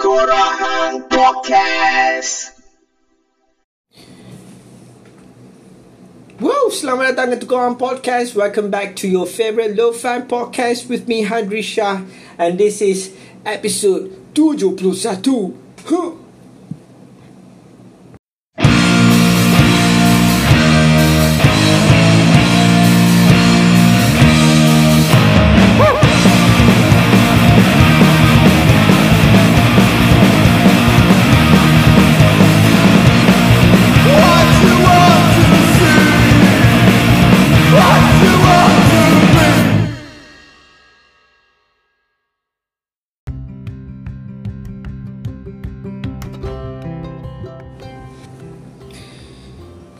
Korang Podcast. Wow, selamat datang ke Tukuran Podcast. Welcome back to your favorite low fan podcast with me, Hadri Shah. And this is episode 71. Huh.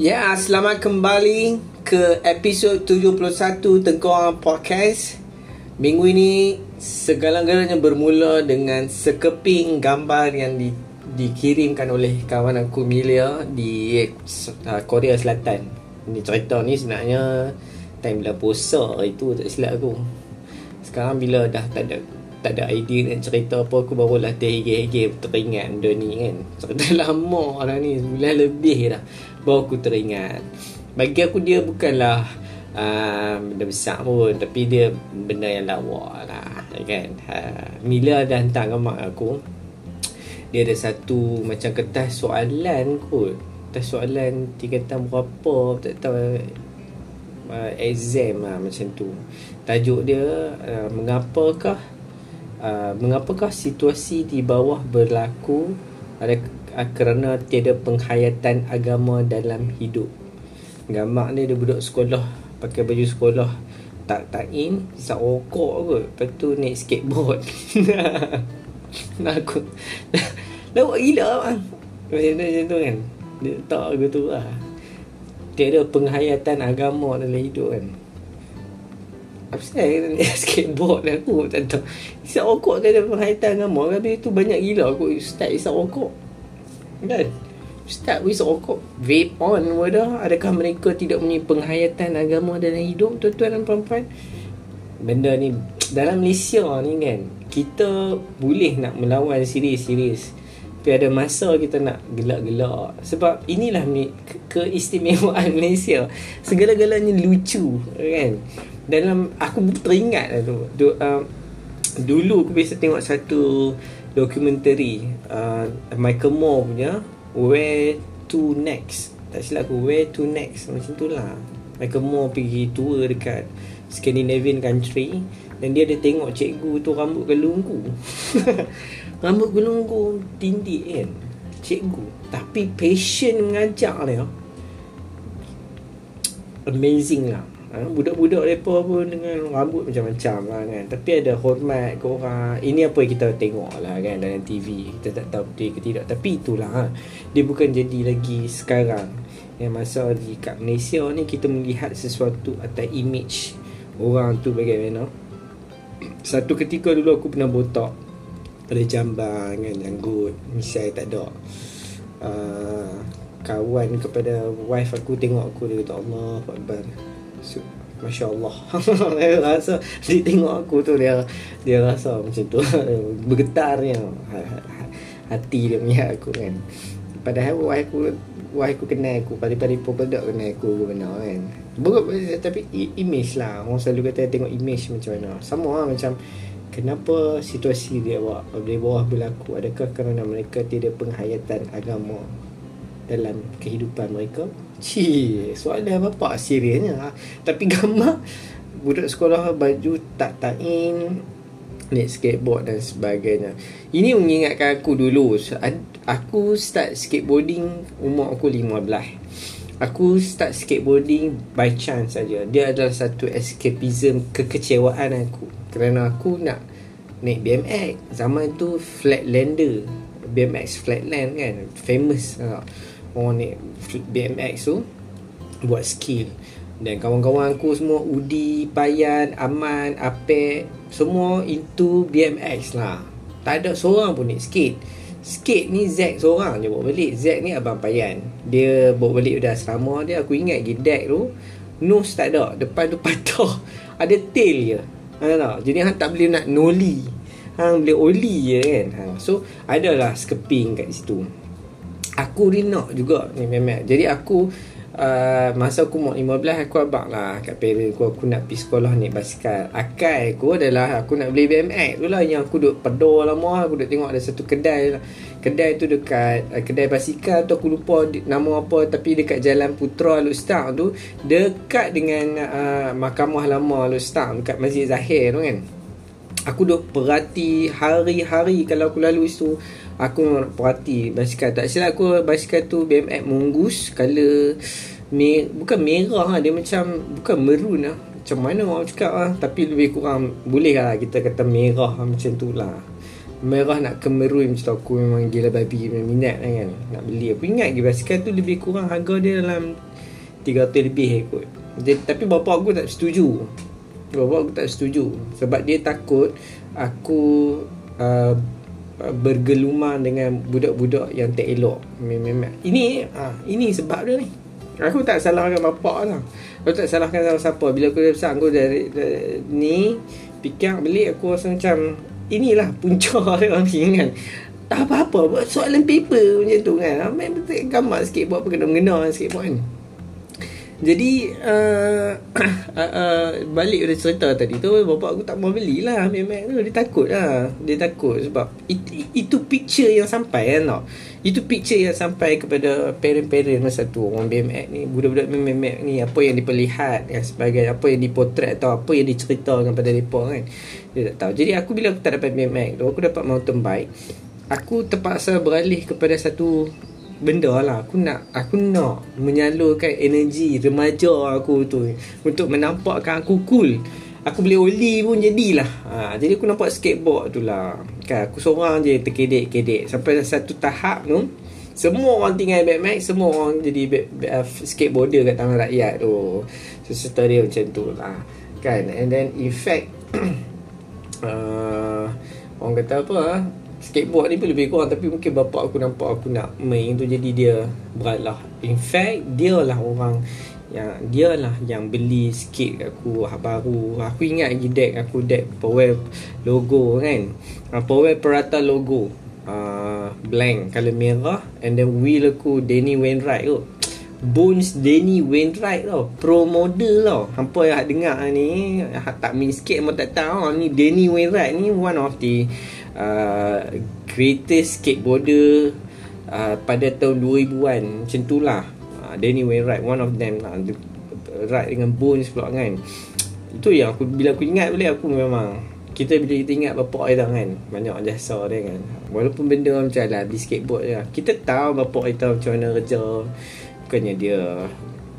Ya, selamat kembali ke episod 71 Tengkorak Podcast. Minggu ini segala-galanya bermula dengan sekeping gambar yang di, dikirimkan oleh kawan aku Milia di uh, Korea Selatan. Ini cerita ni sebenarnya time bila puasa itu tak silap aku. Sekarang bila dah tak ada tak ada idea nak cerita apa aku barulah terhege-hege teringat benda ni kan. Cerita lama dah ni, sebulan lebih dah baru aku teringat. Bagi aku dia bukanlah uh, benda besar pun tapi dia benda yang lawa lah kan? Uh, Mila dah hantar gambar aku dia ada satu macam kertas soalan kot. Kertas soalan tingkatan berapa tak tahu uh, exam lah macam tu. Tajuk dia uh, mengapakah uh, mengapakah situasi di bawah berlaku ada uh, kerana tiada penghayatan agama dalam hidup. Gambar ni dia budak sekolah pakai baju sekolah tak tak in rokok kot lepas tu naik skateboard. Nak aku lawak gila bang. Macam tu macam tu kan. Dia tak aku tu lah. Tiada penghayatan agama dalam hidup kan apa sih naik skateboard aku tak tahu isap rokok tak ada penghayatan agama tapi tu banyak gila aku. Start isap rokok. Kan? Start with rokok. Vape on wadah. Adakah mereka tidak punya penghayatan agama dalam hidup Tuan-tuan dan perempuan Benda ni Dalam Malaysia ni kan Kita boleh nak melawan series-series Tapi ada masa kita nak gelak-gelak. Sebab inilah ke- keistimewaan Malaysia. Segala-galanya lucu kan Dalam Aku teringat lah tu, tu uh, Dulu aku biasa tengok satu dokumentari uh, Michael Moore punya Where to next. Tak silap aku Where to next Macam tu lah. Michael Moore pergi tour dekat Scandinavian country Dan dia ada tengok cikgu tu rambut gelunggu. Rambut gelunggu tindik kan? Cikgu. Tapi passion mengajar dia. Amazing lah ha, Budak-budak mereka pun dengan rambut macam-macam lah kan. Tapi ada hormat ke orang Ini apa yang kita tengok lah kan dalam TV Kita tak tahu betul ke tidak. Tapi itulah ha. Dia bukan jadi lagi sekarang. Yang masa di kat Malaysia ni Kita melihat sesuatu atau image Orang tu bagaimana. Satu ketika dulu aku pernah botak. Pada jambang kan Janggut. Misai tak ada. Uh, Kawan kepada wife aku tengok aku Dia kata Allah Akbar Masya Allah Dia rasa Dia tengok aku tu Dia dia rasa macam tu. Bergetarnya. Hati dia punya aku kan. Padahal wife aku Wife aku kenal aku. Pun bedak kenal aku Benar kan. Bukan Tapi image lah. Orang selalu kata Tengok image macam mana. Sama lah macam Kenapa situasi dia bawah, di bawah berlaku? Adakah kerana mereka tidak penghayatan agama Dalam kehidupan mereka Cih, soalan bapak seriusnya. Tapi gambar budak sekolah baju tak tain naik skateboard dan sebagainya. Ini mengingatkan aku dulu. Aku start skateboarding umur aku 15. Aku start skateboarding by chance saja. Dia adalah satu escapism kekecewaan aku. Kerana aku nak naik BMX. Zaman tu Flatlander. BMX Flatland kan. Famous. Tak? Orang naik BMX tu buat skill. Dan kawan-kawan aku semua Udi, Payan, Aman, Apek semua into BMX lah. Tak ada seorang pun naik skate skate ni Zack seorang je bawa balik. Zack ni abang Payan dia bawa balik dah selama dia. Aku ingat lagi deck tu nose tak ada. Depan tu patah. Ada tail je. Ha, tak? jadi han tak boleh nak nolly hang boleh oli je kan? Hang. so adalah skeping kat situ aku rinak juga ni memek jadi aku uh, masa aku umur 15 aku abang lah kat parent aku aku nak pergi sekolah ni basikal. Akal aku adalah aku nak beli BMX tu lah yang aku duduk pedor lama. Aku duduk tengok ada satu kedai kedai tu dekat uh, kedai basikal tu aku lupa di, nama apa tapi dekat jalan Putra Lustar tu. Dekat dengan uh, mahkamah lama Lustar dekat Masjid Zahir tu kan. Aku duk perhati hari-hari kalau aku lalu situ aku perhati basikal tak silap aku basikal tu BMX Mongoose color me, bukan merah lah dia macam bukan maroon lah. Macam mana orang cakap lah tapi lebih kurang boleh lah kita kata merah macam tu lah. Merah nak ke maroon macam tu aku memang gila babi minat lah kan. Nak beli. Aku ingat lagi basikal tu lebih kurang harga dia dalam 300 lebih kot. Dia, tapi bapak aku tak setuju. Bapak aku tak setuju. Sebab dia takut Aku uh, Bergeluman dengan Budak-budak yang tak elok. Memang Ini uh, Ini sebab dia ni. Aku tak salahkan bapak lah. Aku tak salahkan siapa-siapa. Bila aku dah besar Aku dari, dari Ni Pikir beli Aku rasa macam Inilah punca dia ni kan. Tak apa-apa Buat soalan paper macam tu kan. Ambil betul gambar sikit Buat apa kena-mengena sikit buat kan jadi uh, uh, uh, Balik pada cerita tadi tu Bapak aku tak mau belilah Memang tu. Dia takut lah. Dia takut sebab it, Itu picture yang sampai kan tau? Itu picture yang sampai kepada Parent-parent masa tu. Orang BMX ni Budak-budak BMX ni Apa yang diperlihat ya, Sebagai apa yang dipotret Atau apa yang diceritakan pada mereka kan? Dia tak tahu. Jadi aku bila aku tak dapat BMX tu Aku dapat mountain bike Aku terpaksa beralih kepada satu benda lah aku nak aku nak menyalurkan energi remaja aku tu untuk menampakkan aku cool. Aku boleh oli pun jadilah. Ha, jadi aku nampak skateboard tu lah. Kan aku seorang je terkedek-kedek. Sampai satu tahap tu semua orang tinggal BMX semua orang jadi uh, skateboarder kat tangan rakyat tu. So, dia macam tu lah. Kan and then in fact uh, orang kata apa skateboard ni pun lebih kurang tapi mungkin bapak aku nampak aku nak main tu jadi dia berat lah. In fact dia lah orang yang dia lah yang beli skate kat aku baru. Aku ingat lagi deck aku deck Powell logo kan? Uh, Powell Perata logo. Uh, blank color merah and then wheel aku Danny Wainwright tu. Bones Danny Wainwright tau Pro model tau. Hampa yang dengar ni Tak main skate pun tak tahu Ni Danny Wainwright ni One of the uh, greatest skateboarder uh, pada tahun 2000-an macam tu lah. Uh, Danny Wainwright one of them lah. Ride dengan Bones pula kan. Itu yang aku bila aku ingat boleh aku memang kita bila kita ingat bapak kita kan. Banyak jasa dia kan. Walaupun benda macam lah beli skateboard je kita tahu bapak kita macam mana kerja. Bukannya dia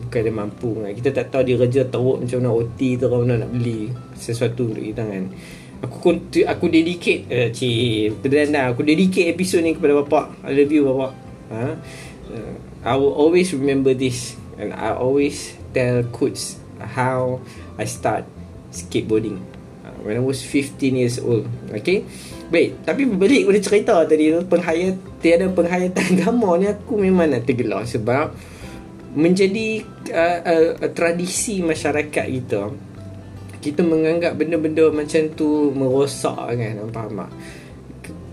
bukan dia mampu kan. Kita tak tahu dia kerja teruk macam mana OT tu mana nak beli sesuatu untuk kita kan aku aku dedicate uh, cik terdengar aku dedicate episod ni kepada bapak. I love you bapak. Ha? uh, I will always remember this and I always tell coach how I start skateboarding. Uh, when I was 15 years old. Okay? Baik tapi balik pada cerita tadi tu penghayat tiada penghayatan agama ni aku memang nak tergelar sebab menjadi uh, uh, tradisi masyarakat kita kita menganggap benda-benda macam tu merosak kan faham tak?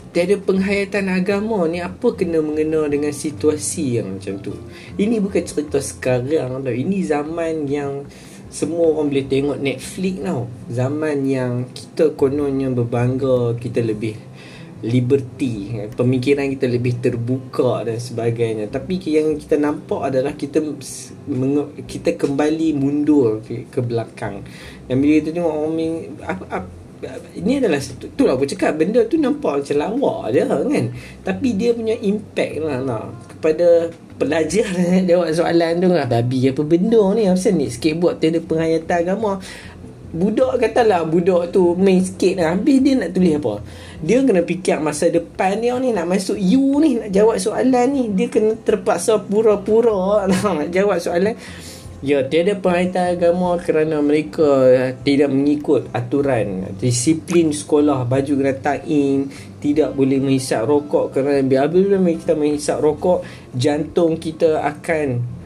Tiada penghayatan agama ni apa kena mengena dengan situasi yang macam tu? Ini bukan cerita sekarang tau. Ini zaman yang semua orang boleh tengok Netflix tau. Zaman yang kita kononnya berbangga kita lebih liberty pemikiran kita lebih terbuka dan sebagainya. Tapi yang kita nampak adalah kita kita kembali mundur ke, ke belakang. Dan bila kita tengok orang apa, apa, ini adalah tu lah aku cakap benda tu nampak macam lawak je kan. Tapi dia punya impact lah nah, kepada pelajar jawab soalan tu lah. Babi apa benda ni? Apa ni skateboard tiada penghayatan agama budak katalah budak tu main skate lah habis dia nak tulis apa? Dia kena fikir masa depan dia ni nak masuk U ni nak jawab soalan ni. Dia kena terpaksa pura-pura nak jawab soalan. Ya tiada penghayatan agama kerana mereka tidak mengikut aturan. Disiplin sekolah baju kena in tidak boleh menghisap rokok kerana bila kita menghisap rokok jantung kita akan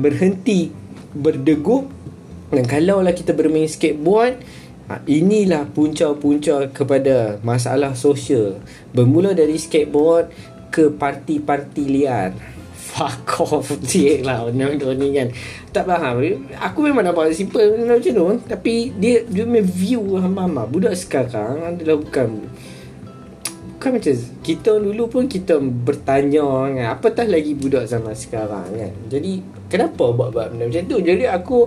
berhenti berdegup dan kalaulah kita bermain skateboard Ha, inilah punca-punca kepada masalah sosial. Bermula dari skateboard ke parti-parti liar. Fuck off. Cik lah Benda-benda ni kan. Tak faham. Aku memang nampak simple Benda macam tu. Tapi dia Dia punya view Hamba-hamba. Budak sekarang Adalah bukan Bukan macam Kita dulu pun Kita bertanya kan Apatah lagi budak zaman sekarang kan. Jadi Kenapa buat-buat benda macam tu? Jadi aku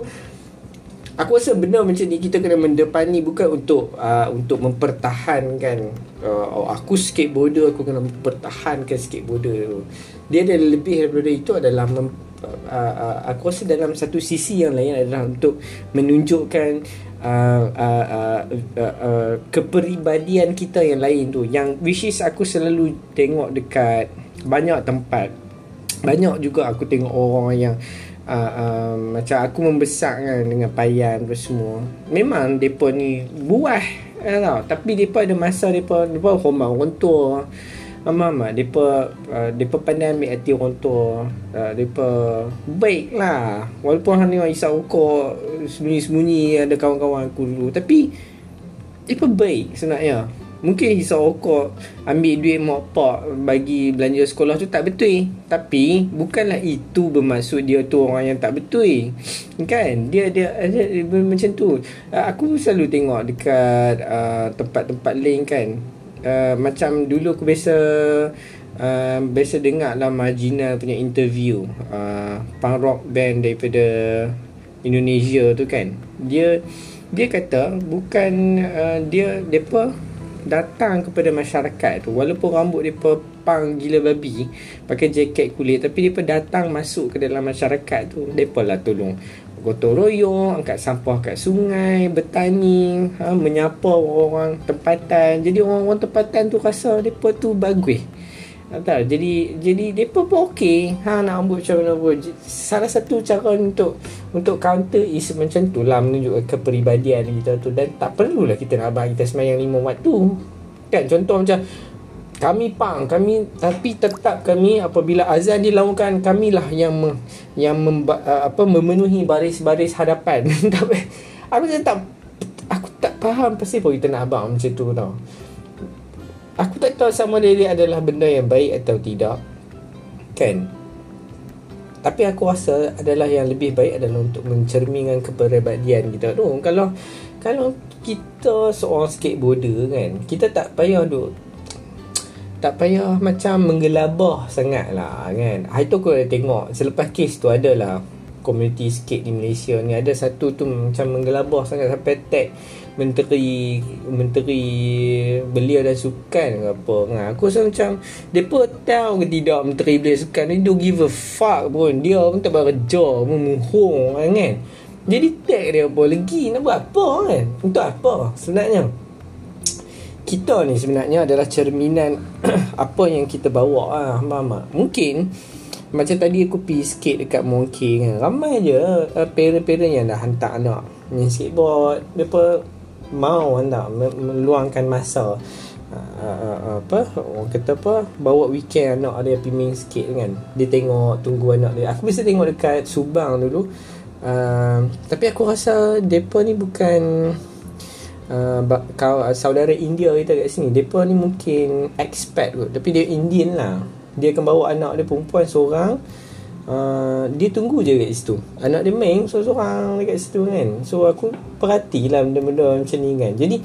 Aku rasa benda macam ni kita kena mendepani bukan untuk uh, untuk mempertahankan uh, oh, aku skateboarder aku kena mempertahankan skateboarder tu. Dia ada lebih daripada itu adalah mem, uh, uh, aku rasa dalam satu sisi yang lain adalah untuk menunjukkan uh, uh, uh, uh, uh, kepribadian kita yang lain tu yang which is aku selalu tengok dekat banyak tempat banyak juga aku tengok orang yang uh, uh, macam aku membesar kan dengan payan apa semua memang depa ni buah eh, tau tapi depa ada masa depa depa hormat orang tua Mama, depa uh, depa pandai ambil hati orang tua. Uh, depa baik lah. Walaupun hang tengok isap rokok sembunyi-sembunyi ada kawan-kawan aku dulu. Tapi depa baik sebenarnya. Mungkin hisap rokok Ambil duit mak pak Bagi belanja sekolah tu tak betul. Tapi Bukanlah itu bermaksud dia tu orang yang tak betul. Kan? Dia dia, dia, dia, dia Macam tu. Uh, Aku selalu tengok dekat uh, Tempat-tempat lain kan. Uh, Macam dulu aku biasa uh, Biasa dengar lah Marginal punya interview uh, Punk rock band daripada Indonesia tu kan. Dia Dia kata Bukan uh, Dia Depa datang kepada masyarakat tu walaupun rambut dia pang gila babi pakai jaket kulit tapi dia datang masuk ke dalam masyarakat tu. Depa lah tolong gotong royong angkat sampah kat sungai bertani ha, menyapa orang tempatan. Jadi orang-orang tempatan tu rasa depa tu bagus tak, jadi jadi depa pun okey. Ha nak buat macam mana pun. Salah satu cara untuk untuk counter is macam tu lah menunjukkan kepribadian kita tu dan tak perlulah kita nak abang kita semayang lima waktu. Kan contoh macam kami pang kami tapi tetap kami apabila azan dilakukan kamilah yang me, yang memba, apa memenuhi baris-baris hadapan. tapi aku tak aku tak faham pasal kita nak abang macam tu tau. Aku tak tahu sama dia adalah benda yang baik atau tidak. Kan? Tapi aku rasa adalah yang lebih baik adalah untuk mencerminkan kepribadian kita tu. Kalau kalau kita seorang skateboarder kan, kita tak payah duk tak payah macam menggelabah sangat lah kan. Hari tu aku dah tengok selepas kes tu adalah community skate di Malaysia ni ada satu tu macam menggelabah sangat sampai tag menteri menteri belia dan sukan ke apa. Nah, aku rasa macam depa tahu ke tidak menteri belia sukan ni do give a fuck pun. Dia pun tak bekerja memuhung kan? Jadi tag dia apa? Lagi nak buat apa kan? Untuk apa sebenarnya? Kita ni sebenarnya adalah cerminan apa yang kita bawa ah mama mungkin macam tadi aku pergi sikit dekat Monkey kan? Ramai je uh, parent-parent yang dah hantar anak. Main skateboard mereka mau anda meluangkan masa. Uh, uh, apa? Orang kata apa? Bawa weekend anak dia main sikit kan. Dia tengok tunggu anak dia. Aku bisa tengok dekat Subang dulu. Uh, tapi aku rasa depa ni bukan uh, saudara India kita kat sini depa ni mungkin expat kot. Tapi dia Indian lah. Dia akan bawa anak dia perempuan seorang Uh, dia tunggu je kat situ. Anak dia main seorang-seorang dekat situ kan. So aku perhatilah benda-benda macam ni kan. Jadi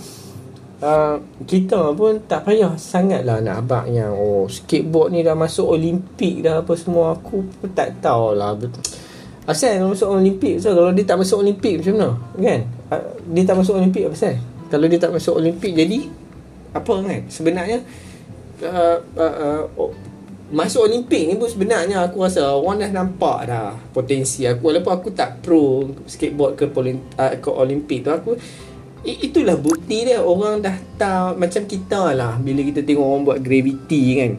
uh, Kita pun tak payah sangat lah nak abang yang Oh skateboard ni dah masuk Olimpik dah apa semua. Aku pun tak tahulah. Betul Asal masuk Olimpik? So, Kalau dia tak masuk Olimpik macam mana? Kan? Uh, Dia tak masuk Olimpik apa pasal Kalau dia tak masuk Olimpik jadi Apa kan? Sebenarnya uh, uh, uh, oh, Masuk Olimpik ni pun sebenarnya aku rasa orang dah nampak dah potensi aku. Walaupun aku tak pro skateboard ke uh, ke Olimpik tu aku itulah bukti dia orang dah tahu macam kita lah bila kita tengok orang buat gravity kan.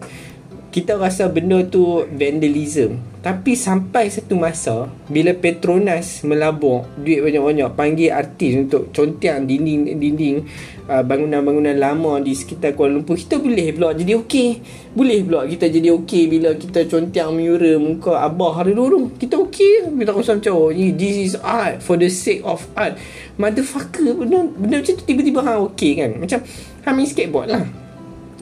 Kita rasa benda tu vandalism tapi sampai satu masa bila Petronas melabur duit banyak-banyak panggil artis untuk contiang dinding-dinding uh, bangunan-bangunan lama di sekitar Kuala Lumpur kita boleh pula jadi okey. Boleh pula kita jadi okey bila kita contiang miura muka abah hari dulu. Kita okey. Kita rasa macam oh, this is art for the sake of art. Motherfucker benda, benda macam tu tiba-tiba hang okey kan. Macam hang main skateboard lah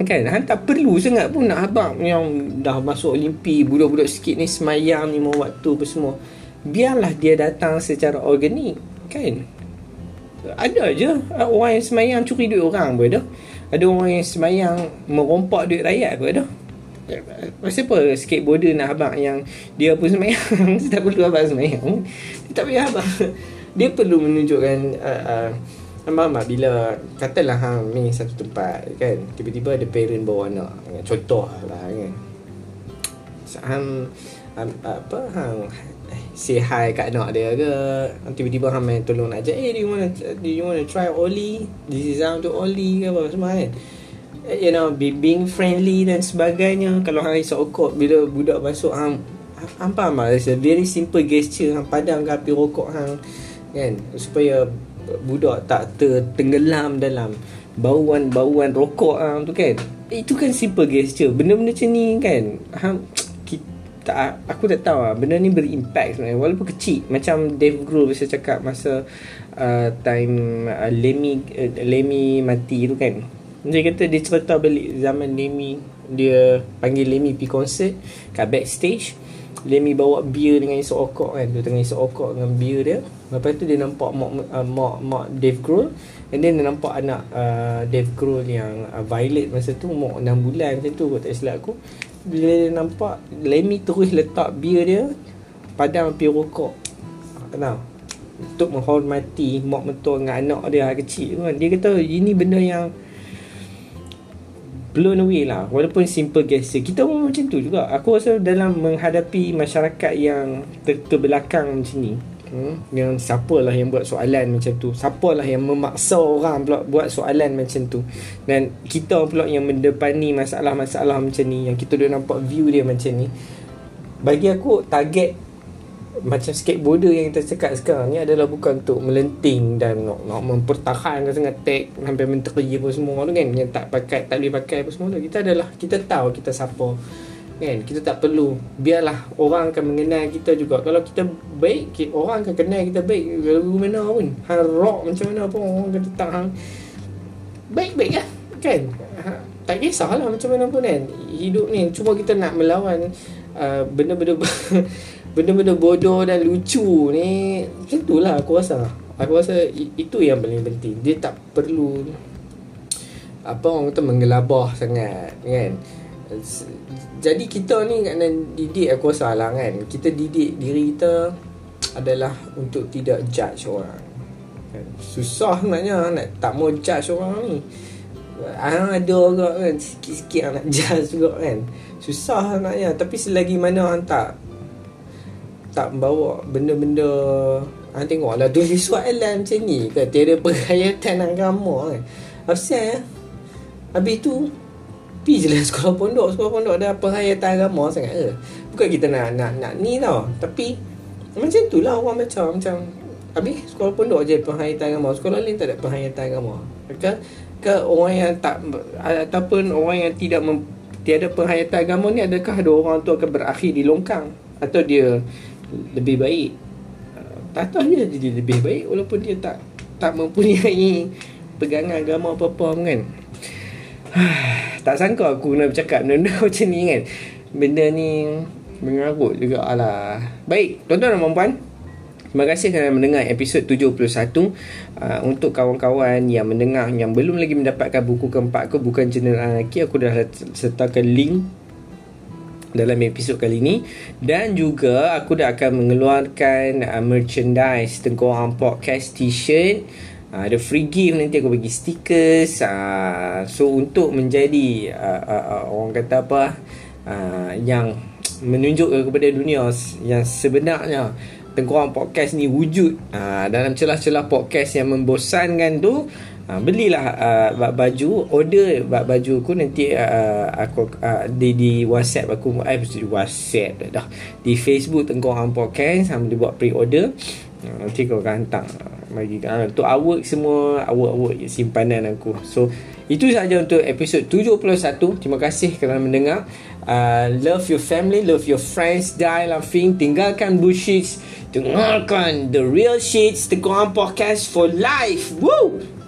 Kan Han tak perlu sangat pun nak habang Yang dah masuk Olimpi Budak-budak sikit ni Semayang ni mau waktu apa semua. Biarlah dia datang secara organik Kan? Ada je. Orang yang semayang curi duit orang pun ada. Ada orang yang semayang Merompak duit rakyat pun ada. Pasal apa skateboarder nak abang yang Dia pun semayang? Tak perlu abang semayang. Dia tak payah abang Dia perlu menunjukkan uh, uh, Faham tak? Bila Katalah hang ni satu tempat kan? Tiba-tiba ada parent bawa anak Contoh lah kan? Hang um, Apa? Hang Say hi kat anak dia ke? Tiba-tiba hang main tolong nak ajak Eh do you wanna Do you wanna try Oli? This is how to Oli ke apa semua kan? Eh, You know be, Being friendly dan sebagainya. Kalau hang risau okok Bila budak masuk hang Hang faham tak It's a very simple gesture Hang padam ke api rokok hang Kan? Supaya budak tak tertenggelam dalam bauan-bauan rokok ah tu kan? Itu kan simple gesture. Benda-benda macam ni kan ha, kita, aku tak tahu lah benda ni berimpact sebenarnya. Walaupun kecil macam Dave Grohl saya cakap masa uh, time uh, Lemmy uh, Lemmy mati tu kan. Dia kata dia cerita balik zaman Lemmy dia panggil Lemmy pergi konsert kat backstage Lemmy bawa beer dengan isok okok kan. Dia tengah isok okok dengan beer dia. Lepas tu dia nampak mak uh, mak, mak Dave Grohl. And then dia nampak anak uh, Dave Grohl yang uh, Violet masa tu Mak 6 bulan macam tu Tak silap aku. Bila dia nampak Lemmy terus letak beer dia Padam api rokok. Kenal? Untuk menghormati Mak mentua dengan anak dia kecil kan. Dia kata ini benda yang Blown away lah. Walaupun simple gesture. Kita pun macam tu juga. Aku rasa dalam menghadapi masyarakat yang ter- Terbelakang macam ni hmm, yang siapalah yang buat soalan macam tu? Siapalah yang memaksa orang pula buat soalan macam tu? Dan kita pula yang mendepani masalah-masalah macam ni yang kita dah nampak view dia macam ni. Bagi aku target macam skateboarder yang kita cakap sekarang ni adalah bukan untuk melenting dan nak, nak mempertahankan sangat tag sampai menteri apa semua tu kan. Yang tak pakai tak boleh pakai apa semua tu. Kita adalah kita tahu kita siapa kan. Kita tak perlu. Biarlah orang akan mengenal kita juga. Kalau kita baik orang akan kenal kita baik. Lagu mana pun hang rock macam mana pun orang akan tetap hang. Baik-baik lah kan. Ha, tak kisahlah macam mana pun kan. Hidup ni cuma kita nak melawan uh, benda-benda benda-benda bodoh dan lucu ni macam tu lah aku rasa. Aku rasa itu yang paling penting. Dia tak perlu apa orang kata menggelabah sangat kan? Jadi kita ni kena didik aku rasa lah kan? Kita didik diri kita adalah untuk tidak judge orang. Kan? susah sebenarnya nak tak mau judge orang ni. Orang ada juga kan Sikit-sikit nak judge juga kan? Susah sebenarnya. Tapi selagi mana orang tak Tak membawa benda-benda Orang tengok lah Tulis soalan macam ni kan Tiada penghayatan agama kan? Apa Habis tu Pergi je lah sekolah pondok. Sekolah pondok ada penghayatan agama sangat ke? Bukan kita nak nak nak ni tau. Tapi Macam tu lah orang macam Macam Habis sekolah pondok je penghayatan agama. Sekolah lain tak ada penghayatan agama. Ke, ke orang yang tak Ataupun orang yang tidak mem, Tiada penghayatan agama ni Adakah ada orang tu akan berakhir di longkang? Atau dia Lebih baik. Tak tahu dia jadi lebih baik Walaupun dia tak Tak mempunyai Pegangan agama apa-apa kan. Tak sangka aku nak bercakap benda-benda macam ni kan. Benda ni mengarut juga. Lah baik tuan-tuan dan puan Terima kasih kerana mendengar episod 71 uh, Untuk kawan-kawan yang mendengar Yang belum lagi mendapatkan buku keempat aku Bukan General Anarchy Aku dah sertakan link Dalam episod kali ini Dan juga aku dah akan mengeluarkan uh, Merchandise Tengkorang Podcast T-shirt. Uh, ada free gift nanti aku bagi stickers. Uh, so untuk menjadi uh, uh, uh, orang kata apa uh, yang menunjuk kepada dunia yang sebenarnya tengkurang podcast ni wujud uh, dalam celah-celah podcast yang membosankan tu uh, belilah uh, baju. Order baju aku nanti uh, aku uh, di di WhatsApp aku eh di WhatsApp dah di Facebook Tengkong Hang Podcast sambil buat pre-order. Uh, nanti kau akan hantar bagi uh, untuk artwork semua artwork-artwork simpanan aku. So itu sahaja untuk episod 71 terima kasih kerana mendengar. Uh, love your family love your friends die laughing. Tinggalkan bullshit dengarkan the real shit the Podcast for life. Woo